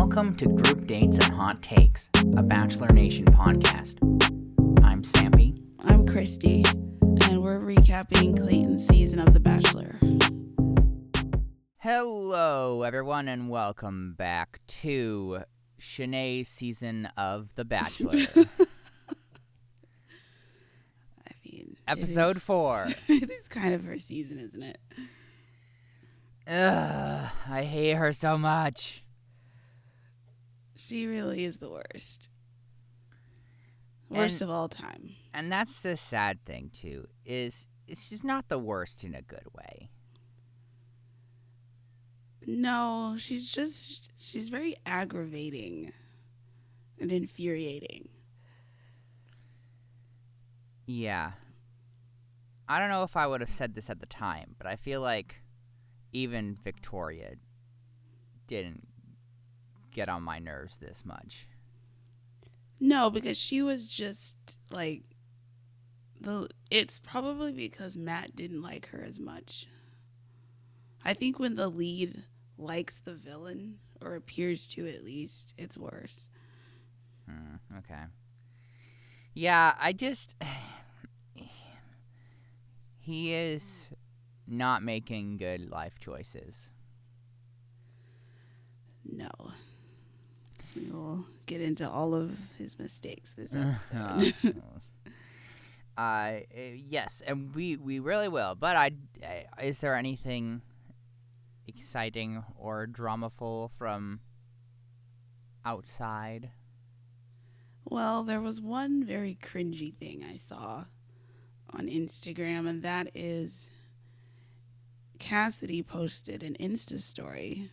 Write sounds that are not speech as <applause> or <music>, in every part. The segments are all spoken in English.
Welcome to Group Dates and Hot Takes, a Bachelor Nation podcast. I'm Sampy. I'm Christy, and we're recapping Clayton's season of The Bachelor. Hello, everyone, and welcome back to Shanae's season of The Bachelor, <laughs> I mean, it episode is- four. <laughs> it is kind of her season, isn't it? Ugh, I hate her so much. She really is the worst. Worst And- of all time. And that's the sad thing too, is she's not the worst in a good way. No, she's just, she's very aggravating and infuriating. Yeah. I don't know if I would have said this at the time, but I feel like even Victoria didn't get on my nerves this much. No, because she was just like the it's probably because Matt didn't like her as much. I think when the lead likes the villain or appears to at least, it's worse. Hmm, okay. Yeah, I just <sighs> he is not making good life choices. No. We will get into all of his mistakes this episode. <laughs> uh, uh, yes, and we we really will. But I, uh, is there anything exciting or dramaful from outside? Well, there was one very cringy thing I saw on Instagram, and that is Cassidy posted an Insta story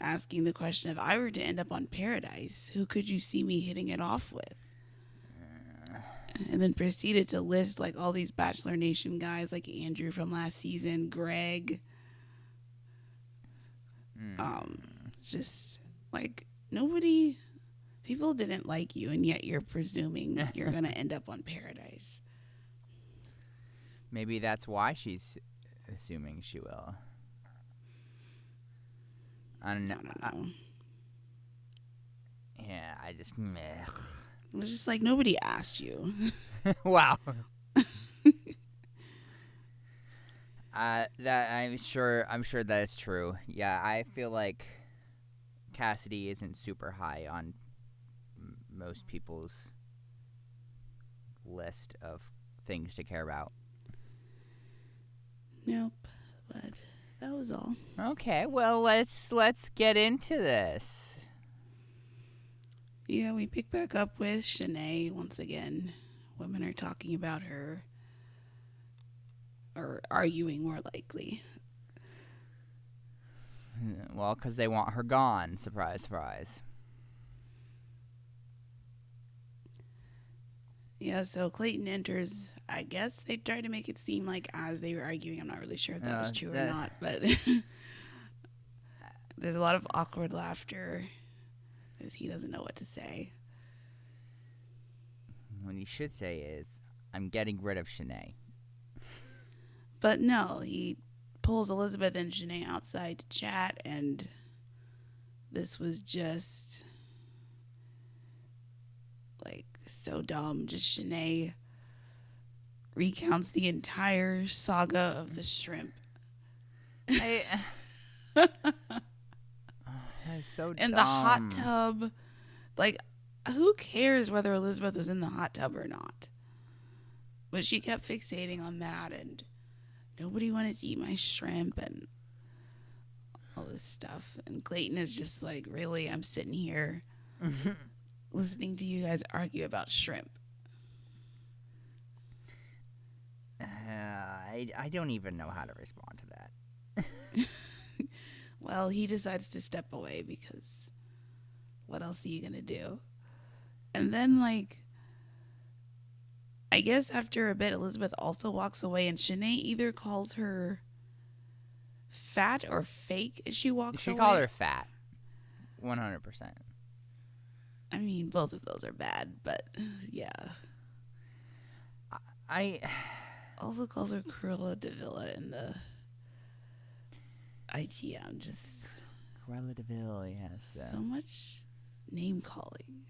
asking the question if I were to end up on Paradise, who could you see me hitting it off with? And then proceeded to list like all these Bachelor Nation guys, like Andrew from last season, Greg. Hmm. Um, just like nobody, people didn't like you, and yet you're presuming <laughs> you're gonna end up on Paradise. Maybe that's why she's assuming she will. I don't I know. don't I- yeah, I just meh. It was just like nobody asked you. <laughs> wow. <laughs> uh, that I'm sure. I'm sure that is true. Yeah, I feel like Cassidy isn't super high on m- most people's list of things to care about. Nope, but that was all. Okay, well let's let's get into this. Yeah, we pick back up with Shanae once again. Women are talking about her, or arguing more likely. Well, because they want her gone. Surprise, surprise. Yeah, so Clayton enters. I guess they tried to make it seem like as they were arguing. I'm not really sure if that was Uh, true or not, but <laughs> there's a lot of awkward laughter because he doesn't know what to say. What he should say is, "I'm getting rid of Shanae." But no, he pulls Elizabeth and Shanae outside to chat, and this was just like so dumb. Just Shanae recounts the entire saga of the shrimp I, <laughs> so in the hot tub. Like, who cares whether Elizabeth was in the hot tub or not? But she kept fixating on that, and nobody wanted to eat my shrimp and all this stuff. And Clayton is just like, really, I'm sitting here <laughs> listening to you guys argue about shrimp. Uh, I, I don't even know how to respond to that. <laughs> Well, he decides to step away because what else are you going to do? And then, like, I guess after a bit, Elizabeth also walks away, and Shanae either calls her fat or fake as she walks She away. She called her fat. One hundred percent. I mean, both of those are bad, but yeah. I Also calls her Cruella de Villa in the ITM. Just Cruella de Vil, yes. So much name calling.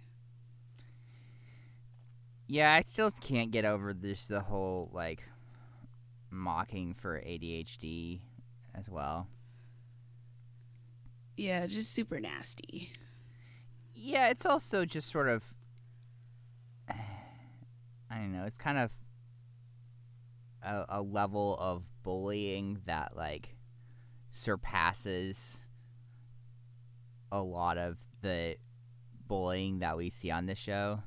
Yeah, I still can't get over this the whole like mocking for ADHD as well. Yeah, just super nasty. Yeah, it's also just sort of <sighs> I don't know, it's kind of a, a level of bullying that like surpasses a lot of the bullying that we see on the show.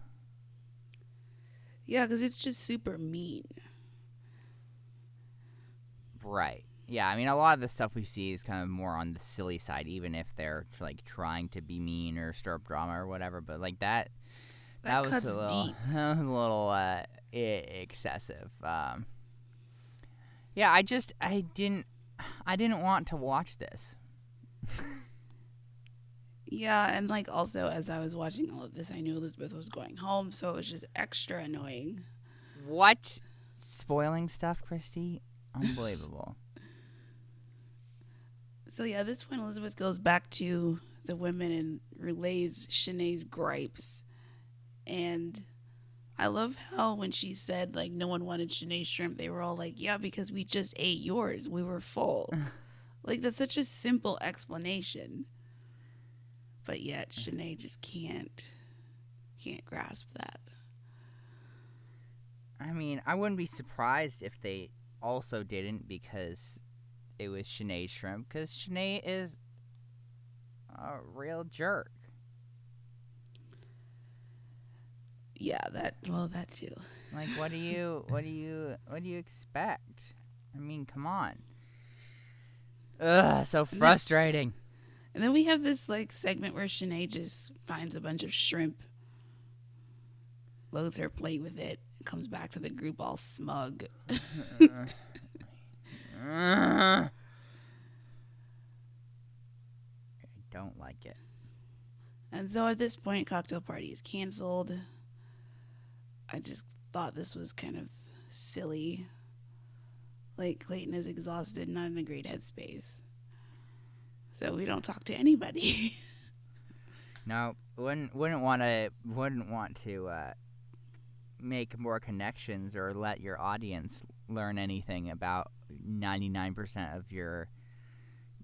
Yeah, because it's just super mean. Right. Yeah, I mean, a lot of the stuff we see is kind of more on the silly side, even if they're like trying to be mean or stir up drama or whatever. But like that, That, was cuts a little, deep. <laughs> that was a little uh, I- excessive. Um, yeah, I just I didn't I didn't want to watch this. Yeah, and like also as I was watching all of this, I knew Elizabeth was going home, so it was just extra annoying. What? Spoiling stuff, Christy? Unbelievable. So yeah, at this point Elizabeth goes back to the women and relays Shanae's gripes. And I love how when she said like no one wanted Shanae's shrimp, they were all like, Yeah, because we just ate yours. We were full. <laughs> like that's such a simple explanation. But yet Shanae just can't can't grasp that. I mean, I wouldn't be surprised if they also didn't because it was Shanae's shrimp. Because Shanae is a real jerk. Yeah, that well that too. Like, what do you, <laughs> what do you, what do you expect? I mean, come on. Ugh, so frustrating. And then we have this like segment where Shanae just finds a bunch of shrimp, loads her plate with it, comes back to the group all smug. <laughs> <laughs> I don't like it. And so at this point, cocktail party is canceled. I just thought this was kind of silly. Like Clayton is exhausted, not in a great headspace. So we don't talk to anybody. <laughs> No, wouldn't wouldn't want to wouldn't want to uh, make more connections or let your audience learn anything about ninety nine percent of your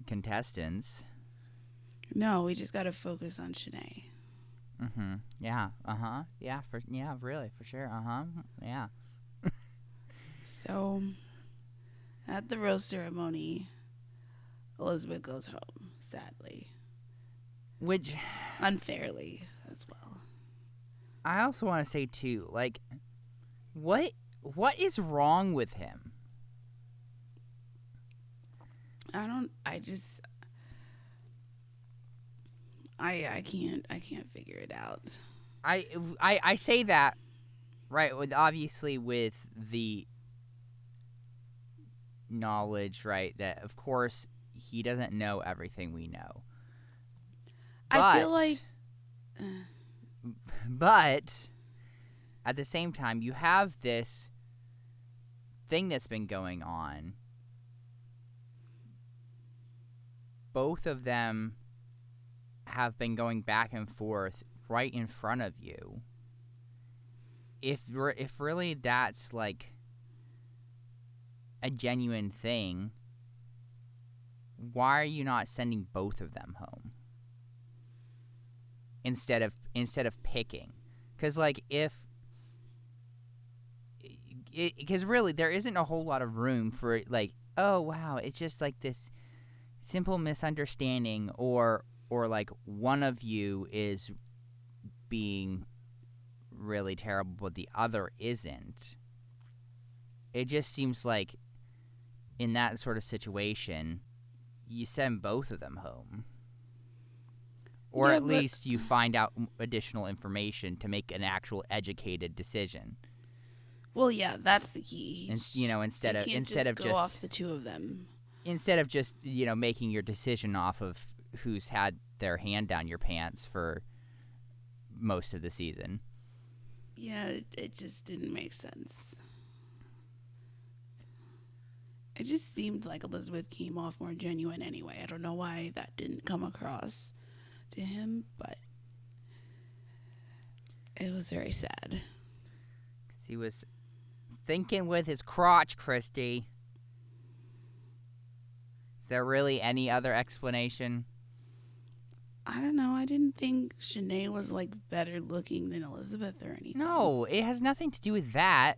contestants. no, we just got to focus on Shanae. Mm-hmm. Yeah. Uh huh. Yeah. For yeah. Really. For sure. Uh huh. Yeah. So at the rose ceremony, Elizabeth goes home, sadly. Which Unfairly as well. I also want to say too. Like, what what is wrong with him? I don't I just I I can't I can't figure it out. I, I, I say that right with obviously with the knowledge right that of course he doesn't know everything we know I feel But- like <laughs> but at the same time you have this thing that's been going on both of them have been going back and forth right in front of you. If re- if really that's like a genuine thing why are you not sending both of them home? Instead of instead of picking. Because like if because really there isn't a whole lot of room for like oh wow it's just like this simple misunderstanding or or like one of you is being really terrible but the other isn't it just seems like in that sort of situation you send both of them home or Yeah, at least you find out additional information to make an actual educated decision well yeah, that's the key. and you know instead You of instead just of just off the two of them. Instead of just you know making your decision off of who's had their hand down your pants for most of the season Yeah, it, it just didn't make sense. It just seemed like Elizabeth came off more genuine anyway. I don't know why that didn't come across to him, but it was very sad. he was thinking with his crotch, Christy. Is there really any other explanation? I don't know. I didn't think Shanae was like better looking than Elizabeth or anything. No, it has nothing to do with that.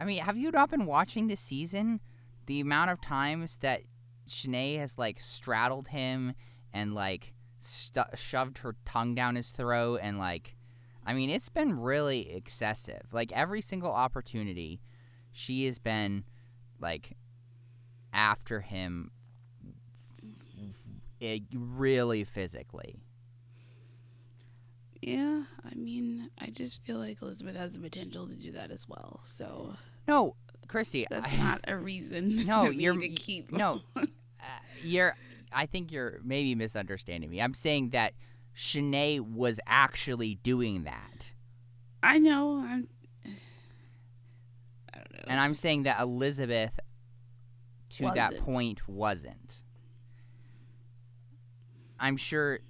I mean, have you not been watching this season? The amount of times that Shanae has like straddled him and like stu- shoved her tongue down his throat and like, I mean, it's been really excessive. Like every single opportunity, she has been like after him, it, really physically. Yeah, I mean, I just feel like Elizabeth has the potential to do that as well. So No, Christy, that's I- not a reason. <laughs> No, you're- to keep. no. Uh, you're I think you're maybe misunderstanding me. I'm saying that Shanae was actually doing that. I know. I'm. <sighs> I don't know. And I'm saying that Elizabeth to that Wasn't. point wasn't. I'm sure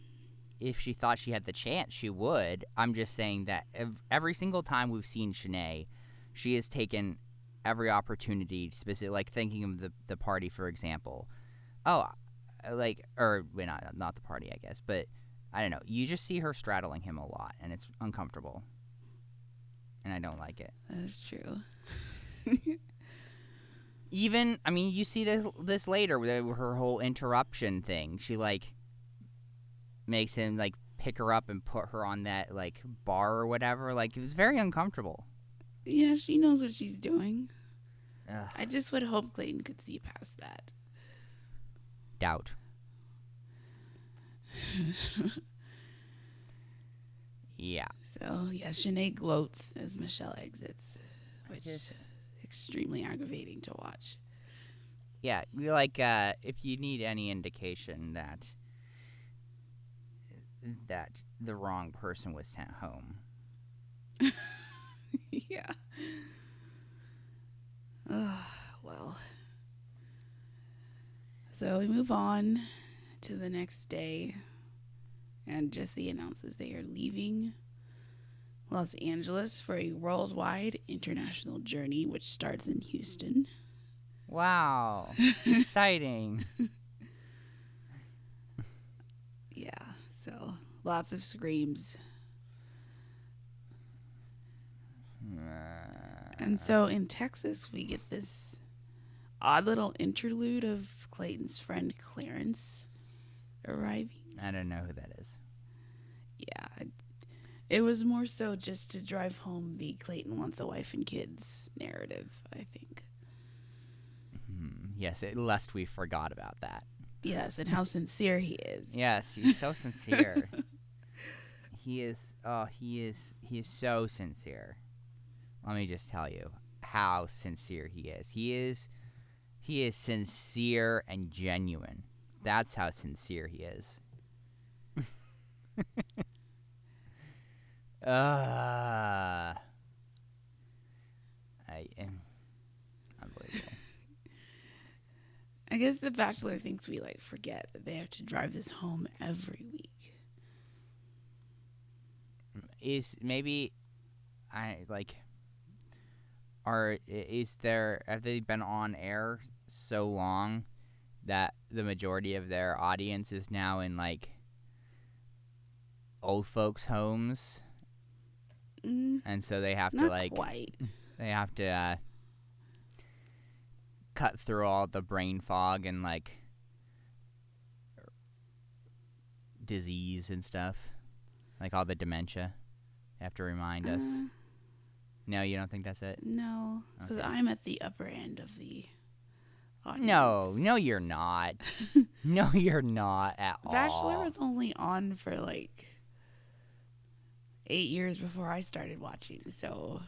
if she thought she had the chance, she would. I'm just saying that ev- every single time we've seen Shanae, she has taken every opportunity, specific, like thinking of the, the party, for example. Oh, uh, like, or, wait, not, not the party, I guess, but I don't know. You just see her straddling him a lot, and it's uncomfortable. And I don't like it. That's true. <laughs> even I mean, you see this this later with her whole interruption thing. She like makes him like pick her up and put her on that like bar or whatever. Like it was very uncomfortable. Yeah, she knows what she's doing. Ugh, I just would hope Clayton could see past that. doubt. <laughs> yeah. So yeah, Shanae gloats as Michelle exits, which is extremely aggravating to watch. Yeah, like uh if you need any indication that that the wrong person was sent home. <laughs> yeah. Ugh, <sighs> well. So we move on to the next day, and Jesse announces they are leaving Los Angeles for a worldwide international journey, which starts in Houston. Wow. <laughs> Exciting. Yeah, so lots of screams. And so in Texas, we get this odd little interlude of Clayton's friend Clarence arriving. I don't know who that is. Yeah, it- was more so just to drive home the Clayton wants a wife and kids narrative, I think. Hmm, Yes, it, lest we forgot about that. Yes, and how sincere he is. Yes, he's so sincere. <laughs> he is. Oh, he is. He is so sincere. Let me just tell you how sincere he is. He is. He is sincere and genuine. That's how sincere he is. uh, <laughs> I am unbelievable. I guess the Bachelor thinks we like forget that they have to drive this home every week. is maybe I like are is there have they been on air so long that the majority of their audience is now in like old folks homes Mm, and so they have to like quite. they have to uh, cut through all the brain fog and like disease and stuff like all the dementia they have to remind us Uh, no you don't think that's it no, because Okay. I'm at the upper end of the audience. no no you're not <laughs> no you're not at all. Bachelor was only on for like eight years before I started watching, so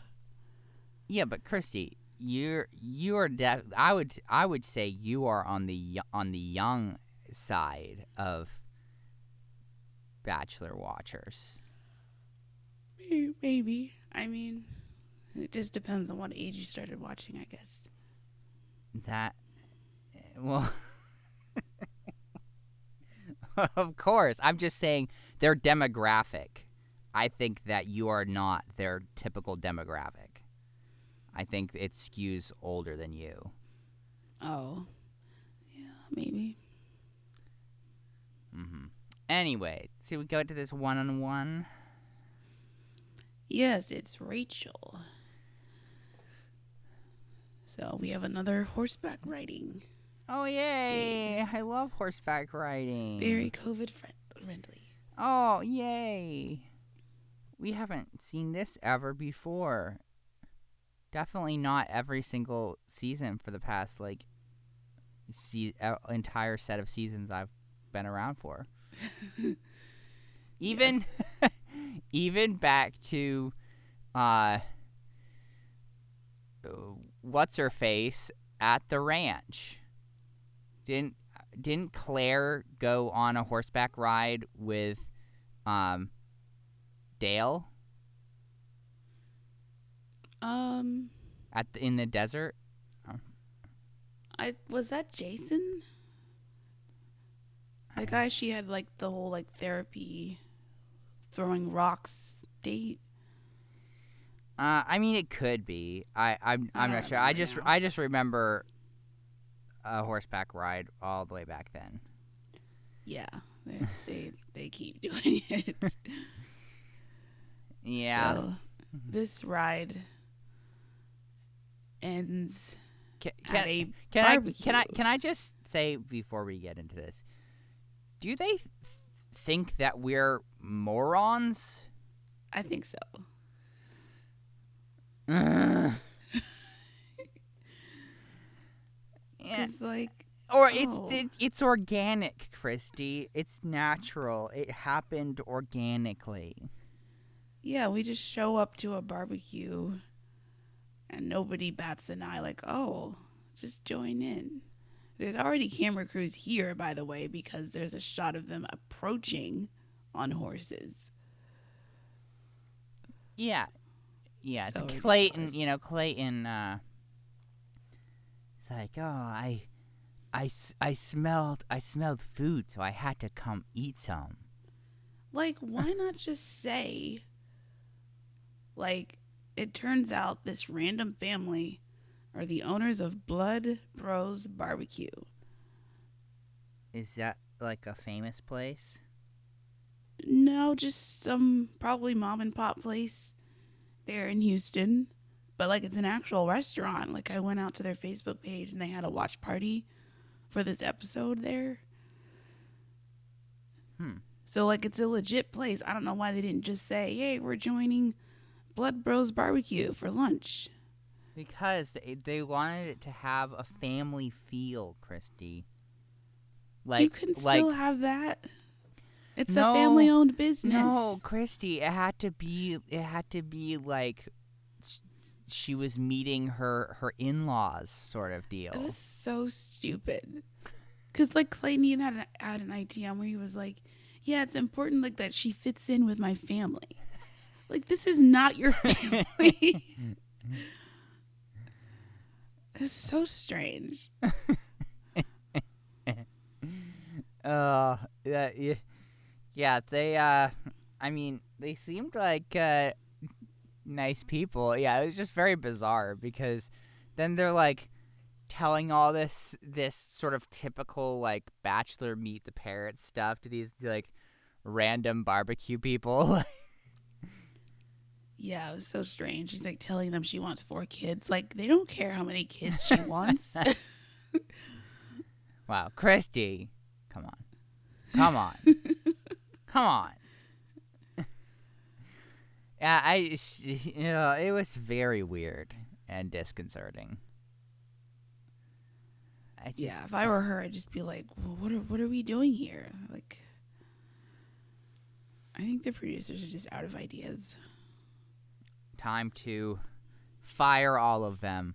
yeah but christy you're you are def- i would i would say you are on the on the young side of bachelor watchers maybe. I mean, it just depends on what age you started watching, I guess. that eh, Well, <laughs> of course. I'm just saying their demographic. I think that you are not their typical demographic. I think it skews older than you. Oh, yeah, maybe. hmm Anyway, so we go to this one on one. Yes, it's Rachel. So we have another horseback riding. Oh yay! I love horseback riding. Very COVID friendly. Oh yay! We haven't seen this ever before. Definitely not every single season for the past like se- entire set of seasons I've been around for. <laughs> even <laughs> even back to uh what's her face at the ranch. Didn't didn't Clare go on a horseback ride with um Dale Um, at the, in the desert? I was that Jason. The guy she had like the whole like therapy, throwing rocks date. Uh, I mean, it could be. I I'm I'm don't sure. I just now. I just remember a horseback ride all the way back then. Yeah, they they, they keep <laughs> doing it. <laughs> Yeah. So, this ride ends can, a can I can I can I just say before we get into this, do they th- think that we're morons? I think so. <laughs> Yeah. like, Or it's Oh. it's it's organic, Christy. It's natural. It happened organically. yeah, we just show up to a barbecue, and nobody bats an eye. Like, oh, just join in. There's already camera crews here, by the way, because there's a shot of them approaching on horses. Yeah. Yeah, So Clayton, you know, Clayton uh It's like, "Oh, I I I smelled I smelled food, so I had to come eat some." Like, why not just say, like, it turns out this random family are the owners of Blood Bros Barbecue. Is that like a famous place? No, just some probably mom and pop place there in Houston. But like it's an actual restaurant. Like I went out to their Facebook page and they had a watch party for this episode there. Hmm. So like it's a legit place. I don't know why they didn't just say, "Hey, we're joining Blood Bros Barbecue for lunch." Because they, wanted it to have a family feel, Christy. Like you can like still have that. It's No, a family-owned business. No, Christy, it had to be it had to be like she was meeting her her in-laws sort of deal. It was so stupid. Cause like Clayton had an, had an idea where he was like, "Yeah, it's important like that she fits in with my family." Like this is not your <laughs> family. <laughs> it's so strange. Uh, yeah, yeah. They, uh, I mean, they seemed like uh, nice people. Yeah, it was just very bizarre because then they're like telling all this this sort of typical like bachelor meet the parents stuff to these like random barbecue people. <laughs> Yeah, it was so strange. She's like telling them she wants four kids. Like they don't care how many kids she <laughs> wants. <laughs> wow, Christy, come on, come on, <laughs> come on. yeah, I, you know, it was very weird and disconcerting. I just, yeah, if I were her, I'd just be like, well, "What are what are we doing here?" Like, I think the producers are just out of ideas. Time to fire all of them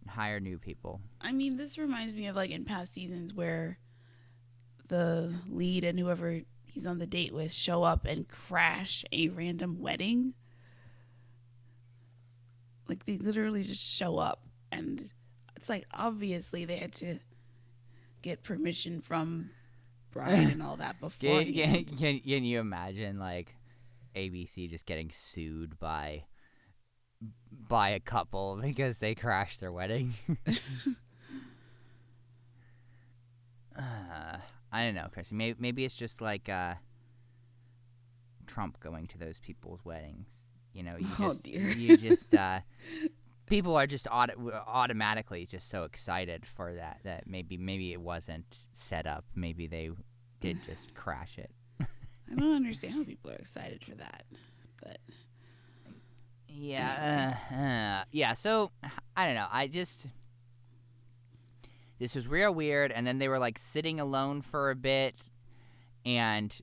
and hire new people. I mean, this reminds me of like in past seasons where the lead and whoever he's on the date with show up and crash a random wedding. Like they literally just show up and it's like obviously they had to get permission from bride and all that <laughs> before. Can, can, can, can you imagine like ABC just getting sued by by a couple <laughs> because they crashed their wedding? <laughs> uh, I don't know, Chrissy. Maybe maybe it's just like uh, Trump going to those people's weddings. You know, you <laughs> Oh, just dear. you just uh, people are just auto- automatically just so excited for that that maybe maybe it wasn't set up. Maybe they did just crash it. I don't understand how people are excited for that, but Yeah, uh, uh, yeah. So I don't know. I just this was real weird, and then they were like sitting alone for a bit, and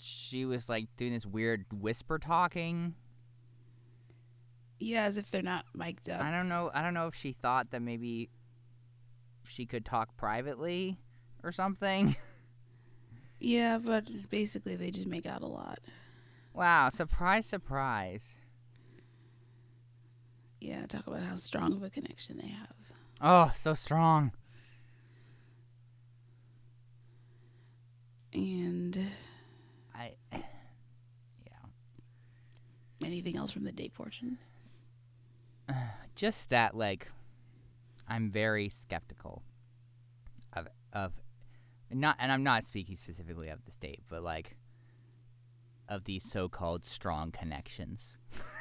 she was like doing this weird whisper talking. yeah, as if they're not mic'd up. I don't know. I don't know if she thought that maybe she could talk privately or something. <laughs> Yeah, but basically they just make out a lot. wow! Surprise! Surprise! Yeah, talk about how strong of a connection they have. Oh, so strong. And I. Yeah. anything else from the date portion? <sighs> just that like I'm very skeptical of of not and I'm not speaking specifically of the state, but like of these so-called strong connections. <laughs>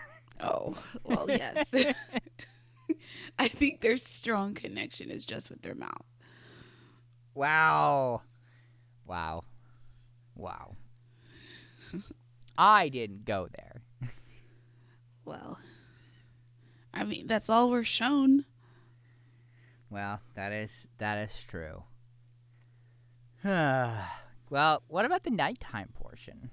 Oh, <laughs> well, yes. <laughs> I think their strong connection is just with their mouth. Wow. Wow. Wow. I didn't go there. <laughs> Well, I mean, that's all we're shown. Well, that is that is true. <sighs> well, what about the nighttime portion?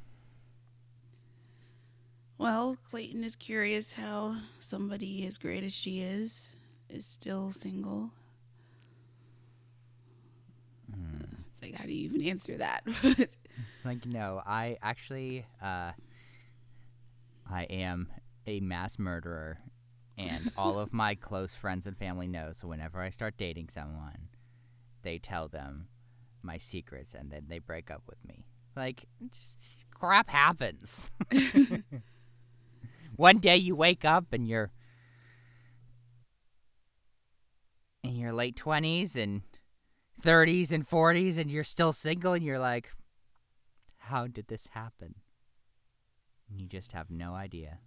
Well, Clayton is curious how somebody as great as she is is still single. It's like, how do you even answer that? It's <laughs> like no, I actually uh I am a mass murderer and all of my <laughs> close friends and family know so whenever I start dating someone, they tell them my secrets and then they break up with me. Like crap happens. <laughs> One day you wake up and you're in your late 20s and 30s and 40s and you're still single and you're like how did this happen? And you just have no idea.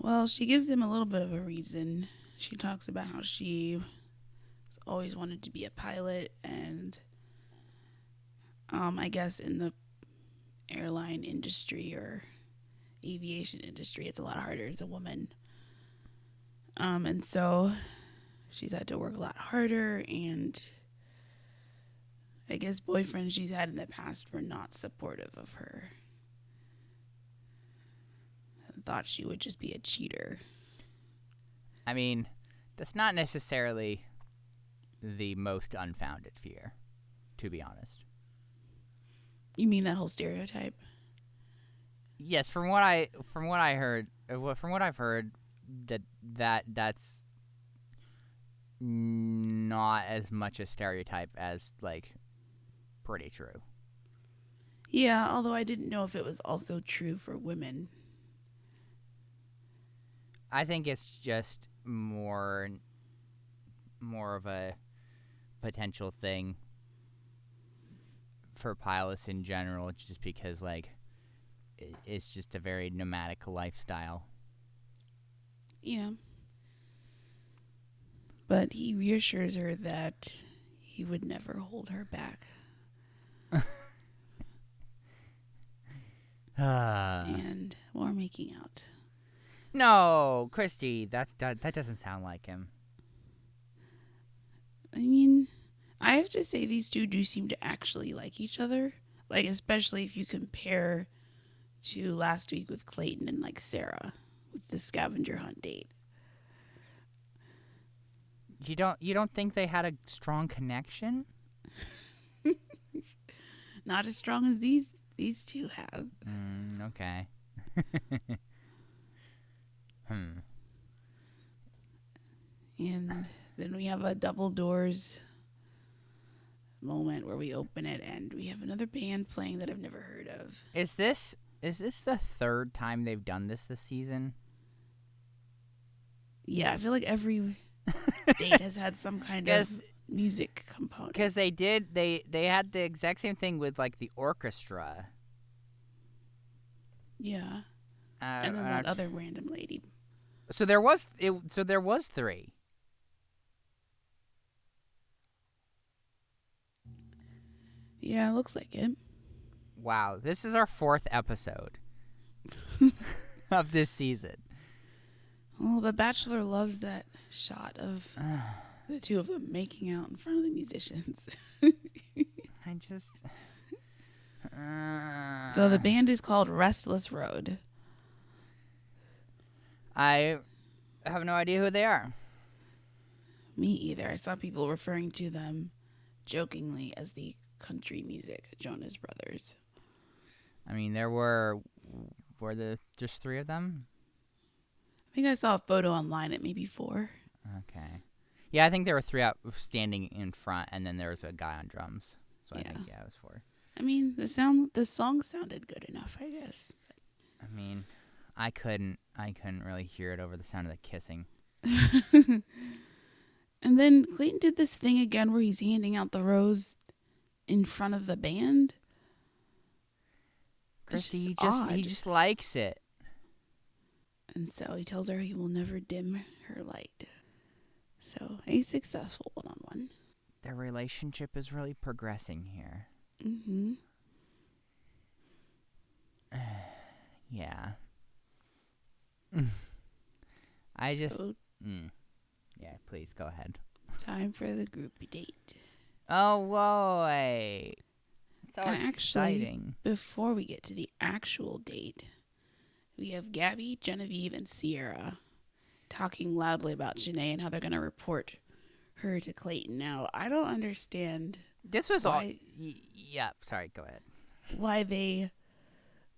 well, she gives him a little bit of a reason. She talks about how she always wanted to be a pilot, and um, I guess in the airline industry or aviation industry, it's a lot harder as a woman. Um, and so she's had to work a lot harder, and I guess boyfriends she's had in the past were not supportive of her. And thought she would just be a cheater. I mean, that's not necessarily the most unfounded fear, to be honest. You mean that whole stereotype? Yes, from what I from what I heard, uh, from what I've heard, that that that's not as much a stereotype as like pretty true. Yeah, although I didn't know if it was also true for women. I think it's just more more of a potential thing for pilots in general just because like it's just a very nomadic lifestyle. Yeah. But he reassures her that he would never hold her back. Uh, <laughs> and more making out. no, Christy, that's that, that doesn't sound like him. I mean, I have to say these two do seem to actually like each other. Like especially if you compare to last week with Clayton and like Sarah with the scavenger hunt date. You don't you don't think they had a strong connection? <laughs> Not as strong as these these two have. Mm, okay. <laughs> hmm. And Then we have a double doors moment where we open it and we have another band playing that I've never heard of. Is this is this the third time they've done this this season? Yeah, I feel like every <laughs> date has had some kind of music component. Because they did they they had the exact same thing with like the orchestra. Yeah. Uh, And then uh, that other random lady. So there was it. So there was three. Yeah, it looks like it. Wow, this is our fourth episode <laughs> of this season. Well, The Bachelor loves that shot of <sighs> the two of them making out in front of the musicians. <laughs> I just. Uh, so the band is called Restless Road. I have no idea who they are. Me either. I saw people referring to them jokingly as the country music Jonas Brothers. I mean, there were were the just three of them. I think I saw a photo online at maybe four. Okay. Yeah, I think there were three out standing in front, and then there was a guy on drums. So I think yeah, it was four. I mean, the sound, the song sounded good enough, I guess. I mean, I couldn't, I couldn't really hear it over the sound of the kissing. <laughs> And then Clayton did this thing again where he's handing out the rose in front of the band. Christy, he just just he just likes it. And so he tells her he will never dim her light. So a successful one on one. Their relationship is really progressing here. Mm-hmm. <sighs> Yeah. Mm. <sighs> I just, mm. yeah. Please go ahead. time for the group date. Oh boy, so And actually- exciting! Before we get to the actual date, we have Gabby, Genevieve, and Sierra talking loudly about Shanae and how they're going to report her to Clayton. Now, I don't understand This was all. Why- Y- yeah. Sorry. Go ahead. why they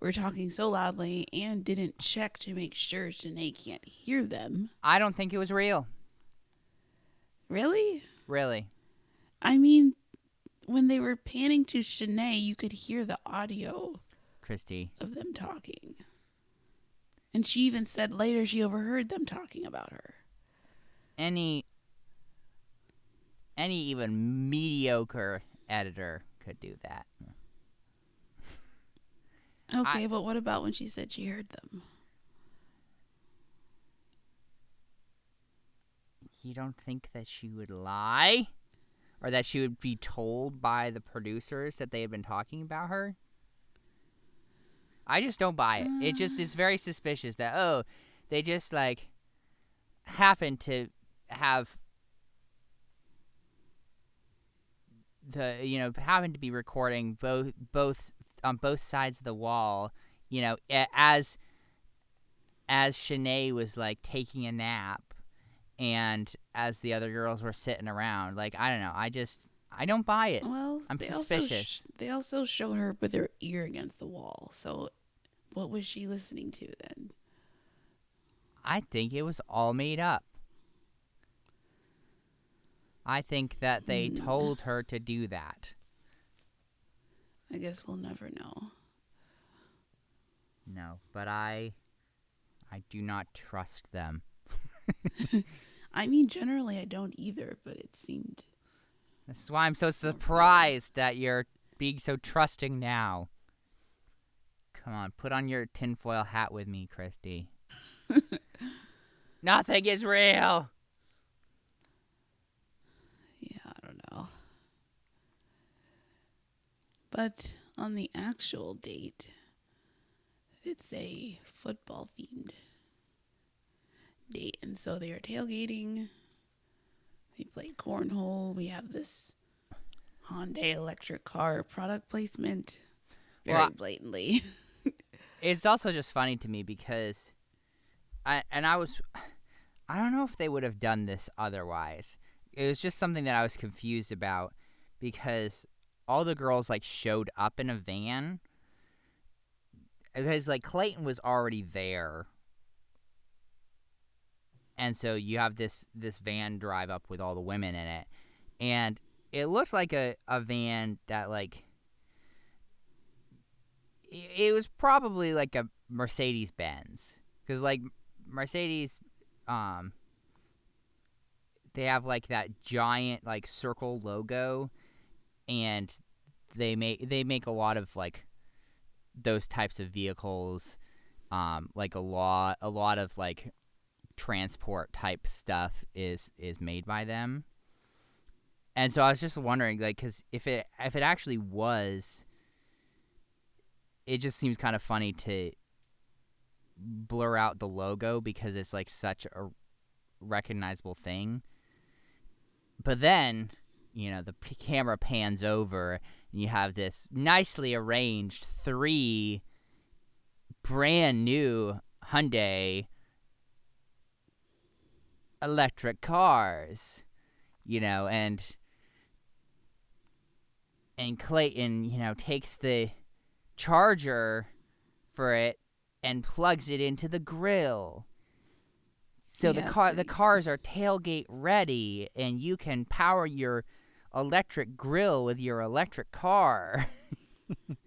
were talking so loudly and didn't check to make sure Shanae can't hear them. I don't think it was real. Really? Really. I mean, when they were panning to Shanae, you could hear the audio Christy. of them talking. And she even said later she overheard them talking about her. Any. Any even mediocre editor could do that. <laughs> Okay, but what about when she said she heard them? You don't think that she would lie? Or that she would be told by the producers that they had been talking about her? I just don't buy it. It just is very suspicious that oh, they just like happen to have the you know happen to be recording both both on both sides of the wall, you know, as as Shanae was like taking a nap and as the other girls were sitting around. Like I don't know. I just I don't buy it. Well, I'm they also suspicious. sh- they also showed her with her ear against the wall. So, what was she listening to then? I think it was all made up. I think that they Hmm. told her to do that. I guess we'll never know. No, but I I do not trust them. <laughs> <laughs> I mean, generally, I don't either, but it seemed. This is why I'm so surprised that you're being so trusting now. Come on, put on your tinfoil hat with me, Christy. <laughs> Nothing is real. Yeah, I don't know. But on the actual date, it's a football themed date. And so they are tailgating. They play cornhole. We have this Hyundai electric car product placement. Very Well, blatantly. <laughs> It's also just funny to me because I and I was I don't know if they would have done this otherwise. It was just something that I was confused about because all the girls like showed up in a van because like Clayton was already there and so you have this this van drive up with all the women in it, and it looked like a a van that like it, was probably like a Mercedes Benz because like Mercedes, um, they have like that giant like circle logo, and they make they make a lot of like those types of vehicles, um, like a lot a lot of like transport type stuff is is made by them. And so I was just wondering, like, because if it if it actually was, it just seems kind of funny to blur out the logo because it's like such a recognizable thing. But then, you know, the p- camera pans over and you have this nicely arranged three brand new Hyundai electric cars, you know, and and Clayton, you know, takes the charger for it and plugs it into the grill. So the car the cars are tailgate ready and you can power your electric grill with your electric car. <laughs>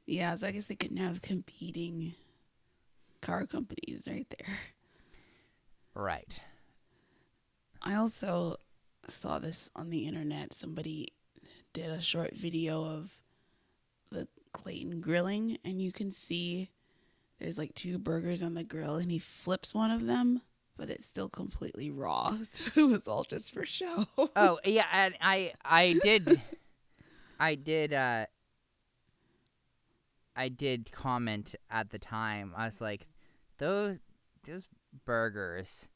Yeah, so I guess they couldn't have competing car companies right there. right. I also saw this on the internet. Somebody did a short video of the Clayton grilling, and you can see there's like two burgers on the grill, and he flips one of them, but it's still completely raw. <laughs> So it was all just for show. Oh, <laughs> yeah, and I I did I did uh I did comment at the time. I was like those those burgers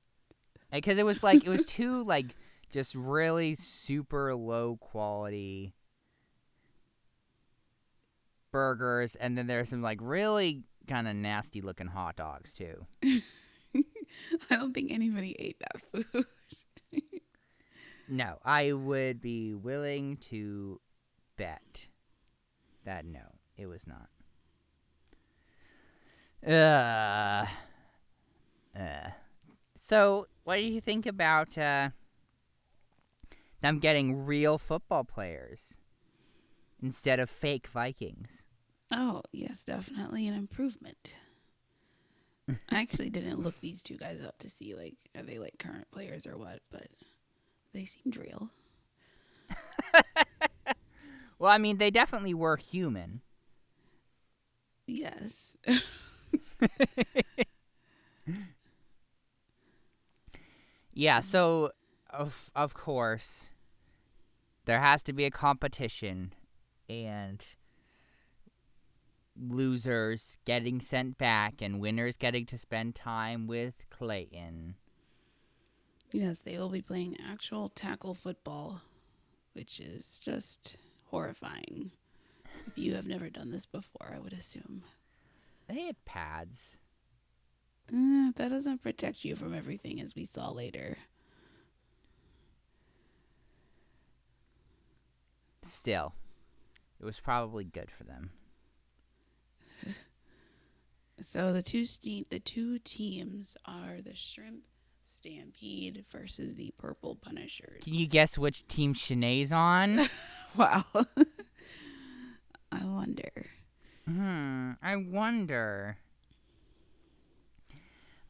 because it was like it was too like just really super low quality burgers and then there's some like really kind of nasty looking hot dogs too. <laughs> I don't think anybody ate that food. No, I would be willing to bet that no, it was not. Uh, uh. So, what do you think about uh, them getting real football players instead of fake Vikings? Oh, yes, definitely an improvement. I actually <laughs> didn't look these two guys up to see like are they like current players or what, but they seemed real. <laughs> Well, I mean, they definitely were human. Yes. <laughs> Yeah, so of of course there has to be a competition and losers getting sent back and winners getting to spend time with Clayton. yes, they will be playing actual tackle football, which is just horrifying. If you have never done this before, I would assume. They had pads. Uh, that doesn't protect you from everything, as we saw later. Still, it was probably good for them. So the two ste- the two teams are the Shrimp Stampede versus the Purple Punishers. Can you guess which team Shanae's on? <laughs> Wow. <laughs> I wonder. Hmm, I wonder.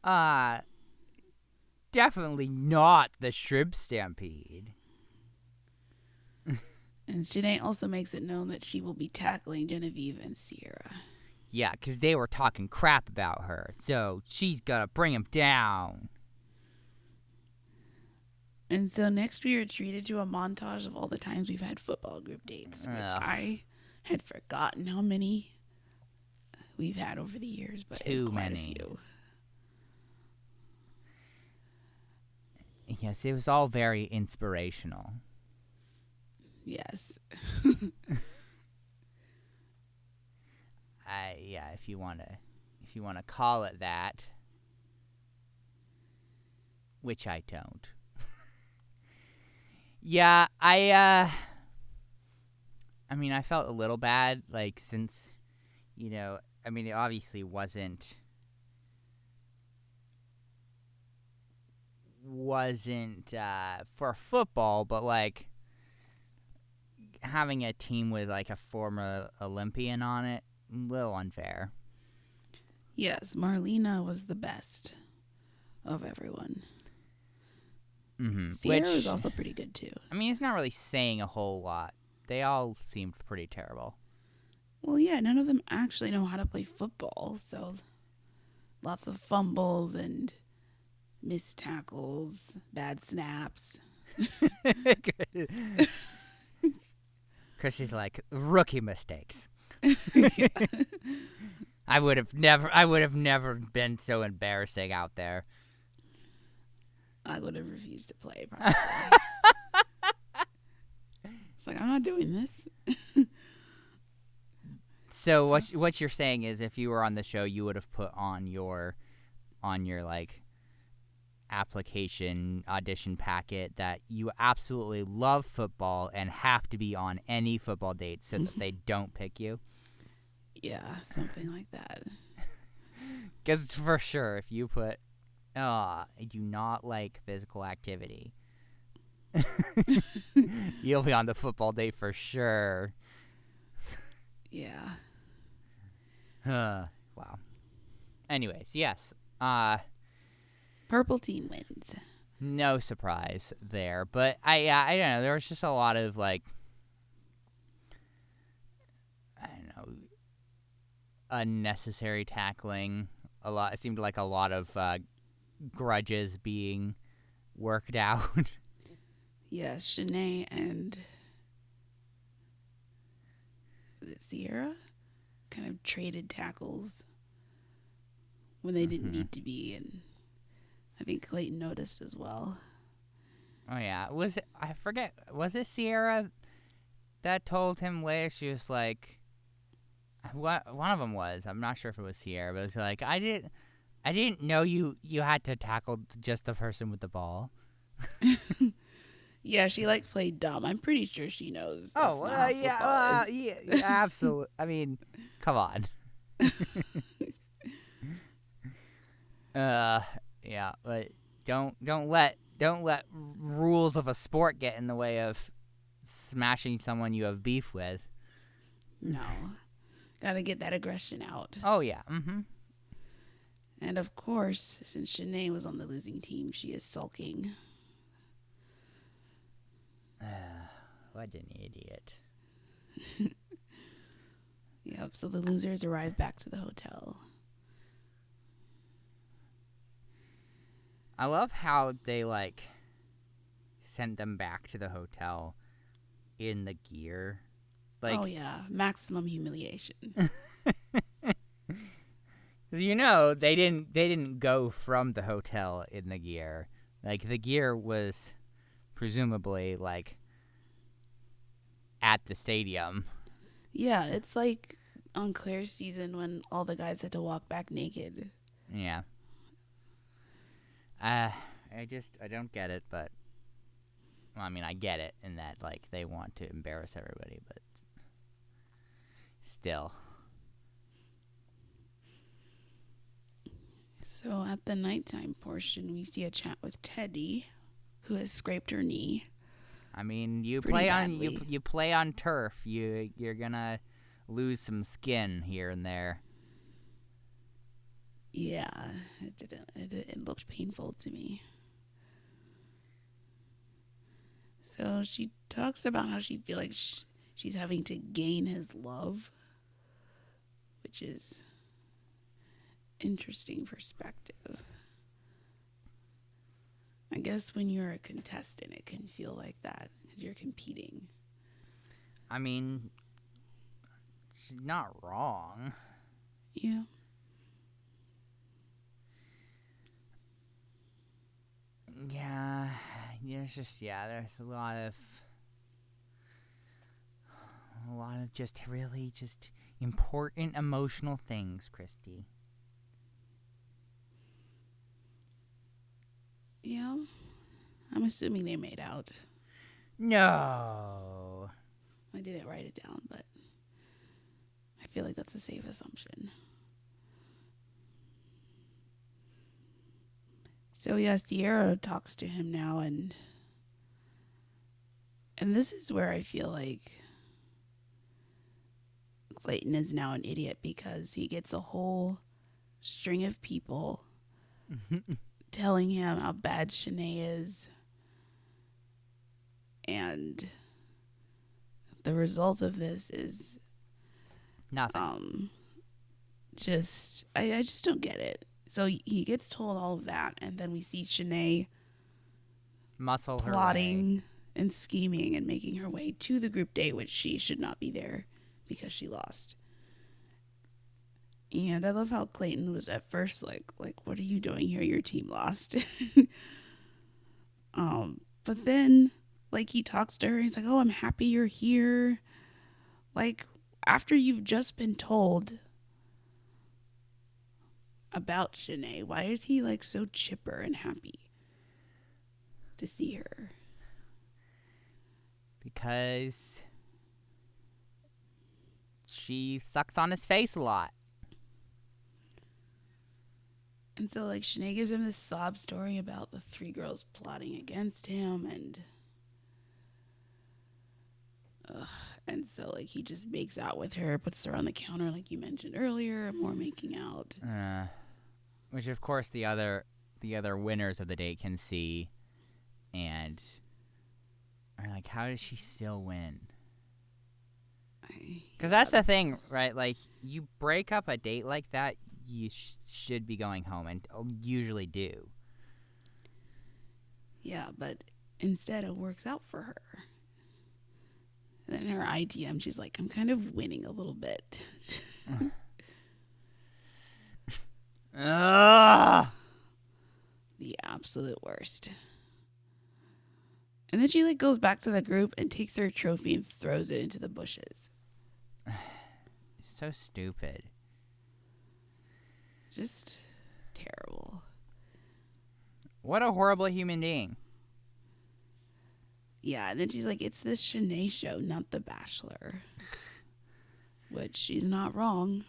Uh definitely not the shrimp stampede. <laughs> And Shanae also makes it known that she will be tackling Genevieve and Sierra. Yeah, because they were talking crap about her, so she's gonna bring him down. And so next we are treated to a montage of all the times we've had football group dates, which Ugh. I had forgotten how many we've had over the years, but it's Too many. a few. Yes, it was all very inspirational. Yes. I <laughs> yeah, if you wanna if you wanna call it that. Which I don't. <laughs> yeah, I uh I mean I felt a little bad, like since you know, I mean it obviously wasn't wasn't uh, for football, but like having a team with like a former Olympian on it, a little unfair. Yes, Marlena was the best of everyone. Mm-hmm. Sierra Which was also pretty good too. I mean, it's not really saying a whole lot. They all seemed pretty terrible. Well, yeah, none of them actually know how to play football, so lots of fumbles and missed tackles, bad snaps. <laughs> Chrissy's like rookie mistakes. <laughs> I would have never. I would have never been so embarrassing out there. I would have refused to play. Probably. <laughs> it's like I'm not doing this. So what what you're saying is, if you were on the show, you would have put on your, on your like, application audition packet that you absolutely love football and have to be on any football date so that they <laughs> don't pick you. Yeah, something like that. <laughs> Because for sure, if you put, uh, I do not like physical activity, <laughs> you'll be on the football date for sure. Yeah. <sighs> Uh, wow. Anyways, yes. Uh, Purple team wins. no surprise there, but I, yeah, I don't know. There was just a lot of like, I don't know, unnecessary tackling. A lot. It seemed like a lot of uh, grudges being worked <laughs> out. Yes, Shanae and Sierra kind of traded tackles when they didn't Mhm. need to be, and I think Clayton noticed as well. Oh yeah, was it? I forget. Was it Sierra that told him later? She was like, "What?" One of them was. I'm not sure if it was Sierra, but it was like, "I didn't, I didn't know you you had to tackle just the person with the ball." <laughs> Yeah, she like played dumb. I'm pretty sure she knows. Oh not how football <laughs> yeah, yeah, absolutely. I mean, come on. <laughs> uh, yeah, but don't don't let don't let rules of a sport get in the way of smashing someone you have beef with. No, gotta get that aggression out. Oh yeah. Mm-hmm. And of course, since Shanae was on the losing team, she is sulking. <sighs> What an idiot. <laughs> Yep. So the losers arrive back to the hotel. I love how they like sent them back to the hotel in the gear. Like oh yeah, maximum humiliation. <laughs> you know, they didn't they didn't go from the hotel in the gear. Like the gear was presumably like at the stadium. yeah, it's like on Clare's season when all the guys had to walk back naked. Yeah. Uh I just I don't get it, but well, I mean I get it in that like they want to embarrass everybody, but still. So at the nighttime portion, we see a chat with Teddi, who has scraped her knee. I mean, you play on you you play on turf. You you're gonna lose some skin here and there. Yeah, it didn't. It, it looked painful to me. So she talks about how she feels like sh- she's having to gain his love, which is interesting perspective. I guess when you're a contestant, it can feel like that you're competing. I mean, she's not wrong. Yeah. Yeah, there's just yeah, there's a lot of a lot of just really just important emotional things, Christy. Yeah. I'm assuming they made out. No. I didn't write it down, but I feel like that's a safe assumption. So yeah, Sierra talks to him now and and this is where I feel like Clayton is now an idiot because he gets a whole string of people <laughs> telling him how bad Shanae is. And the result of this is Nothing. um just I, I just don't get it. So he gets told all of that and then we see Shanae Muscle her way. plotting and scheming and making her way to the group date, which she should not be there because she lost. And I love how Clayton was at first like, like, what are you doing here? Your team lost. <laughs> um, but then like he talks to her, he's like, Oh, I'm happy you're here. Like, after you've just been told about Shanae, why is he like so chipper and happy to see her? because she sucks on his face a lot. And so, like, Shanae gives him this sob story about the three girls plotting against him, and. Ugh. And so, like, he just makes out with her, puts her on the counter, like you mentioned earlier, more making out. Uh, which of course the other the other winners of the date can see and are like how does she still win because that's the thing right like you break up a date like that you sh- should be going home and uh, usually do Yeah, but instead it works out for her. And then her ITM, she's like, I'm kind of winning a little bit. <laughs> Ugh! the absolute worst. And then she like goes back to the group and takes their trophy and throws it into the bushes. <sighs> so stupid Just terrible. what a horrible human being Yeah, and then she's like, "It's this Shanae show, not The Bachelor," <laughs> which she's not wrong.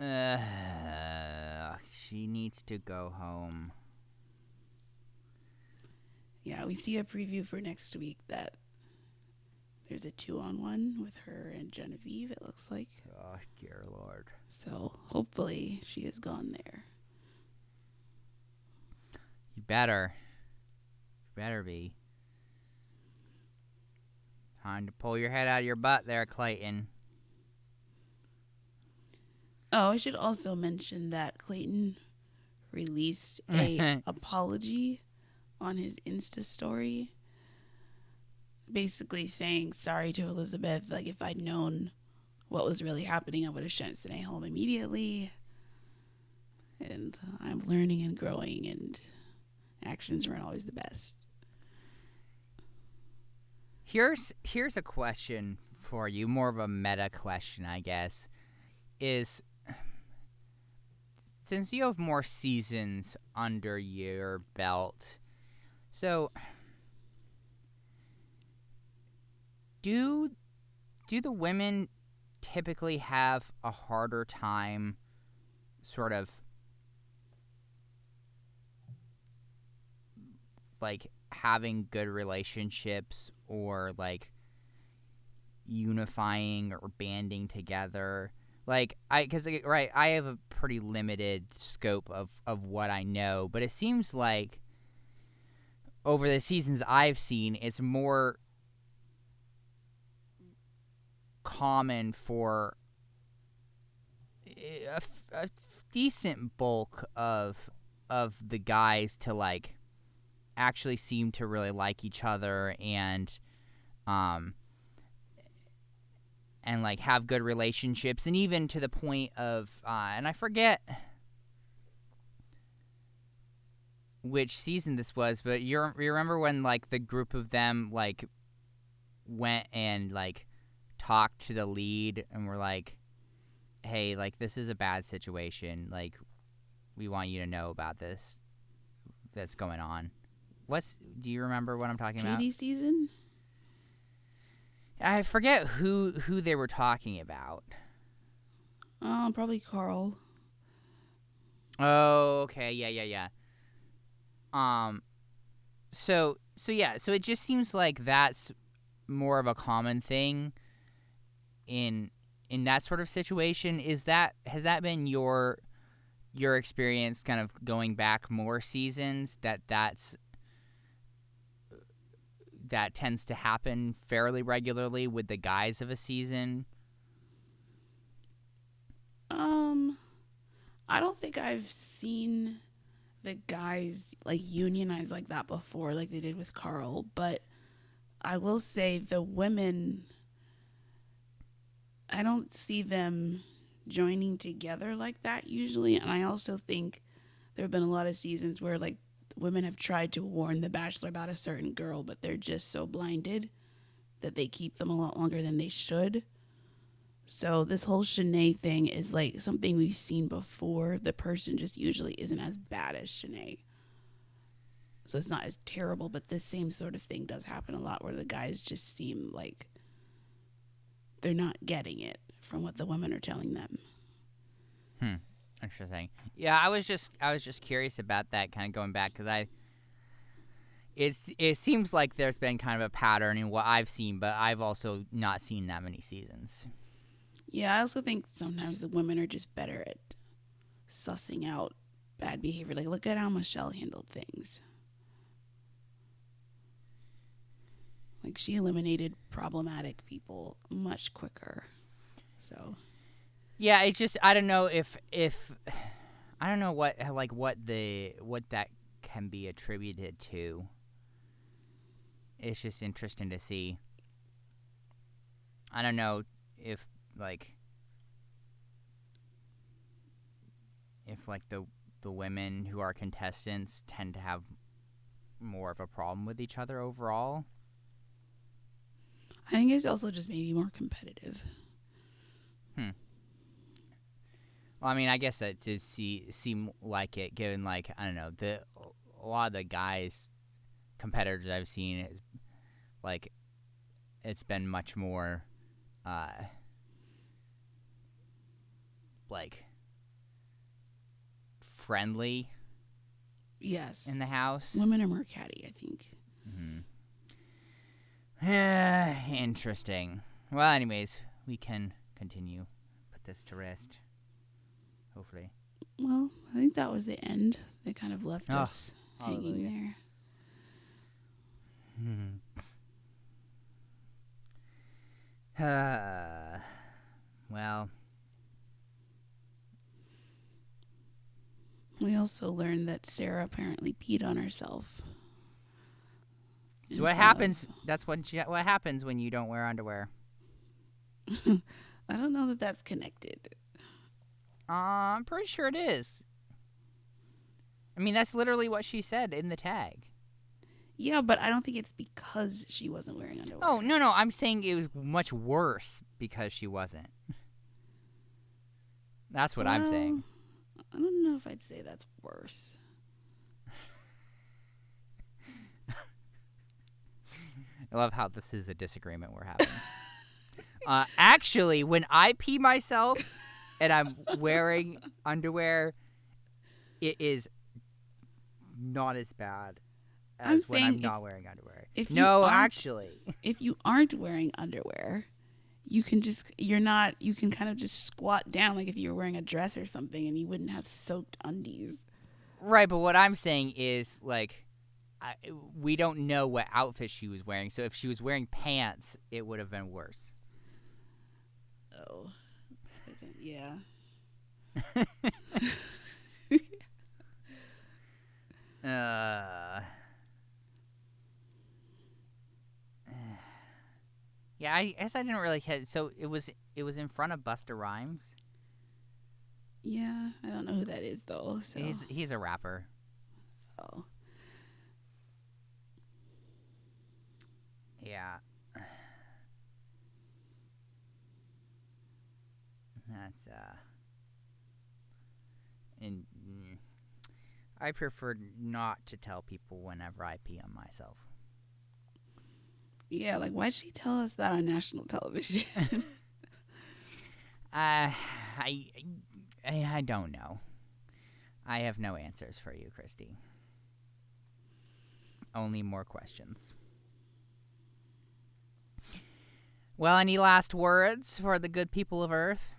Uh, she needs to go home Yeah, we see a preview for next week that there's a two-on-one with her and Genevieve. It looks like oh dear lord so. Hopefully, she is gone there. You better. You better be. Time to pull your head out of your butt there, Clayton. Oh, I should also mention that Clayton released a <laughs> apology on his Insta story. Basically saying sorry to Elizabeth. Like if I'd known what was really happening, I would have sent Shanae home immediately. And I'm learning and growing and actions aren't always the best. Here's here's a question for you, more of a meta question, I guess. Is since you have more seasons under your belt, so do do the women typically have a harder time sort of like having good relationships or like unifying or banding together like i because right i have a pretty limited scope of of what i know but it seems like over the seasons i've seen it's more common for a, a decent bulk of of the guys to like actually seem to really like each other and um and like have good relationships and even to the point of uh and I forget which season this was but you remember when like the group of them like went and like talked to the lead and were like hey like this is a bad situation like we want you to know about this that's going on What's do you remember what I'm talking about? Katie season? I forget who who they were talking about. Uh, probably Karl. Oh, okay. Yeah, yeah, yeah. Um so so yeah, so it just seems like that's more of a common thing in in that sort of situation. Is that has that been your your experience kind of going back more seasons that that's that tends to happen fairly regularly with the guys of a season? Um, I don't think I've seen the guys like unionize like that before, like they did with Karl. But I will say the women, I don't see them joining together like that usually. And I also think there have been a lot of seasons where like women have tried to warn the bachelor about a certain girl, but they're just so blinded that they keep them a lot longer than they should. So this whole Shanae thing is like something we've seen before. The person just usually isn't as bad as Shanae. So it's not as terrible, but this same sort of thing does happen a lot where the guys just seem like they're not getting it from what the women are telling them. Hmm. Interesting. Yeah, I was just I was just curious about that kind of going back cuz I it's it seems like there's been kind of a pattern in what I've seen, but I've also not seen that many seasons. Yeah, I also think sometimes the women are just better at sussing out bad behavior. Like, look at how Michelle handled things. Like, she eliminated problematic people much quicker. So, Yeah, it's just I don't know if if I don't know what like what the what that can be attributed to. It's just interesting to see. I don't know if like if like the the women who are contestants tend to have more of a problem with each other overall. I think it's also just maybe more competitive. Hmm. Well, I mean, I guess that does see seem like it, given like I don't know the a lot of the guys competitors I've seen, is, like it's been much more, uh, like friendly Yes. in the house. Women are more catty, I think. Mm-hmm. <sighs> Interesting. Well, anyways, we can continue. Put this to rest. Hopefully. Well, I think that was the end. They kind of left Oh, us hanging hallelujah. there. <sighs> Uh, well, We also learned that Sarah apparently peed on herself. so what happens? of- That's what what happens when you don't wear underwear. <laughs> I don't know that that's connected. Uh, I'm pretty sure it is. I mean, that's literally what she said in the tag. Yeah, but I don't think it's because she wasn't wearing underwear. Oh no, no, I'm saying it was much worse because she wasn't. That's what I'm saying. I don't know if I'd say that's worse. <laughs> I love how this is a disagreement we're having. <laughs> uh, actually, when I pee myself and I'm wearing underwear, it is not as bad I'm as when I'm not wearing underwear. if no, actually. If you aren't wearing underwear, you can just you're not you can kind of just squat down like if you were wearing a dress or something and you wouldn't have soaked undies. Right, but what I'm saying is like I, we don't know what outfit she was wearing. So if she was wearing pants, it would have been worse. Oh. Yeah. <laughs> Uh. <sighs> Yeah, I guess I didn't really hit. So it was it was in front of Busta Rhymes. Yeah, I don't know who that is though. So He's he's a rapper. oh. Yeah. That's uh. And mm, I prefer not to tell people whenever I pee on myself. Yeah, like why'd she tell us that on national television? <laughs> Uh, I, I, I don't know. I have no answers for you, Christy. Only more questions. Well, any last words for the good people of Earth?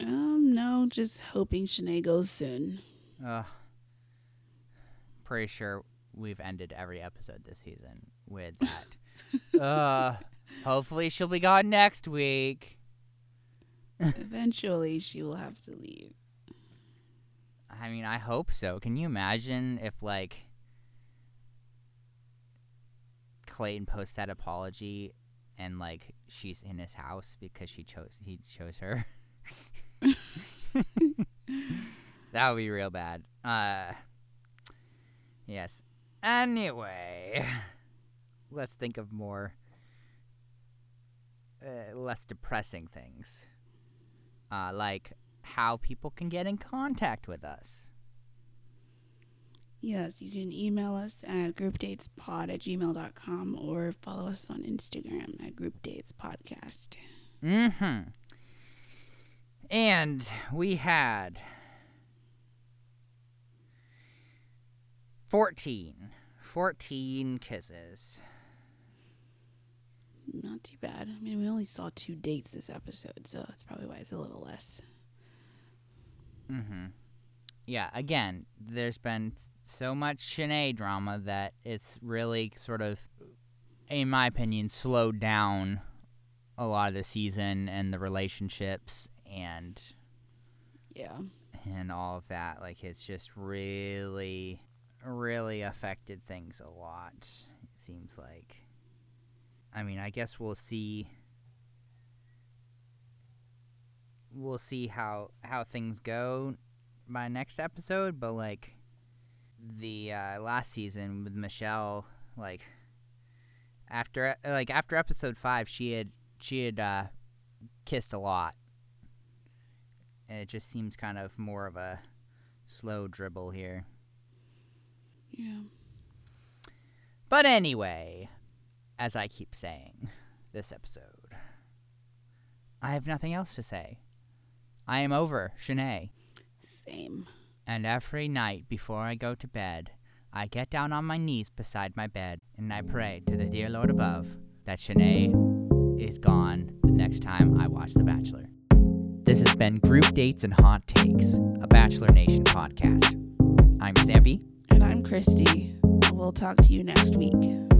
Um, no, just hoping Shanae goes soon. Ugh. Pretty sure we've ended every episode this season with that. <laughs> uh, hopefully she'll be gone next week. Eventually, she will have to leave. I mean, I hope so. Can you imagine if like Clayton posts that apology and like she's in his house because she chose he chose her? <laughs> <laughs> that would be real bad. Uh Yes. Anyway, <sighs> let's think of more uh, less depressing things. Uh, like how people can get in contact with us. Yes, you can email us at groupdatespod at gmail.com or follow us on Instagram at groupdatespodcast. Mm-hmm. And we had 14. 14 kisses. Not too bad. I mean, we only saw two dates this episode, so that's probably why it's a little less. Mm-hmm. Yeah, again, there's been so much Shanae drama that it's really sort of, in my opinion, slowed down a lot of the season and the relationships and Yeah. and all of that. Like it's just really, really affected things a lot. It seems like. I mean, I guess we'll see. We'll see how how things go by next episode, but like the uh, last season with Michelle, like after like after episode five, she had she had uh, kissed a lot, and it just seems kind of more of a slow dribble here. Yeah. But anyway, as I keep saying, this episode, I have nothing else to say. I am over, Shanae. Same. And every night before I go to bed, I get down on my knees beside my bed and I pray to the dear Lord above that Shanae is gone the next time I watch The Bachelor. This has been Group Dates and Hot Takes, a Bachelor Nation podcast. I'm Sampy. And I'm Christy. We'll talk to you next week.